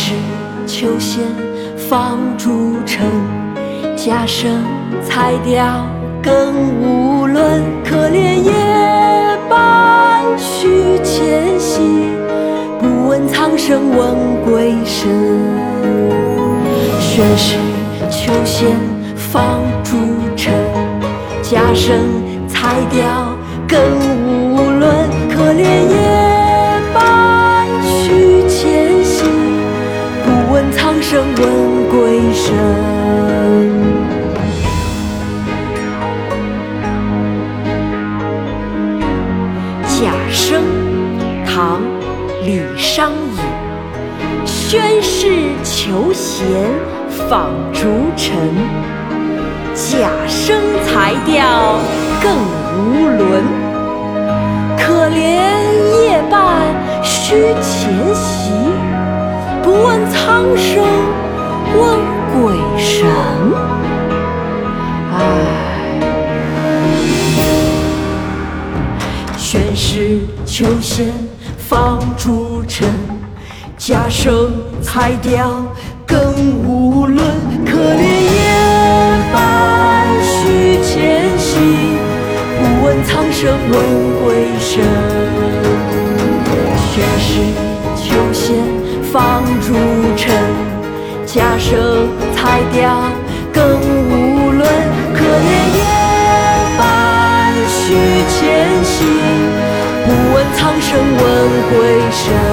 是求仙放逐尘，假声裁掉更无伦。可怜夜半虚前行，不问苍生问鬼神。宣誓求仙放逐尘，假声裁掉更无问苍生问鬼神。假声，唐，李商隐。宣室求贤访逐臣，假声才调更无伦。可怜夜半虚前席，不问苍生鬼神。唉，宣誓求仙放逐尘。假声才调更无伦，可怜夜半虚前行，不问苍生问鬼神。宣誓求仙放逐尘，假声才调更无伦，可怜夜半虚前行，不问苍生问鬼神。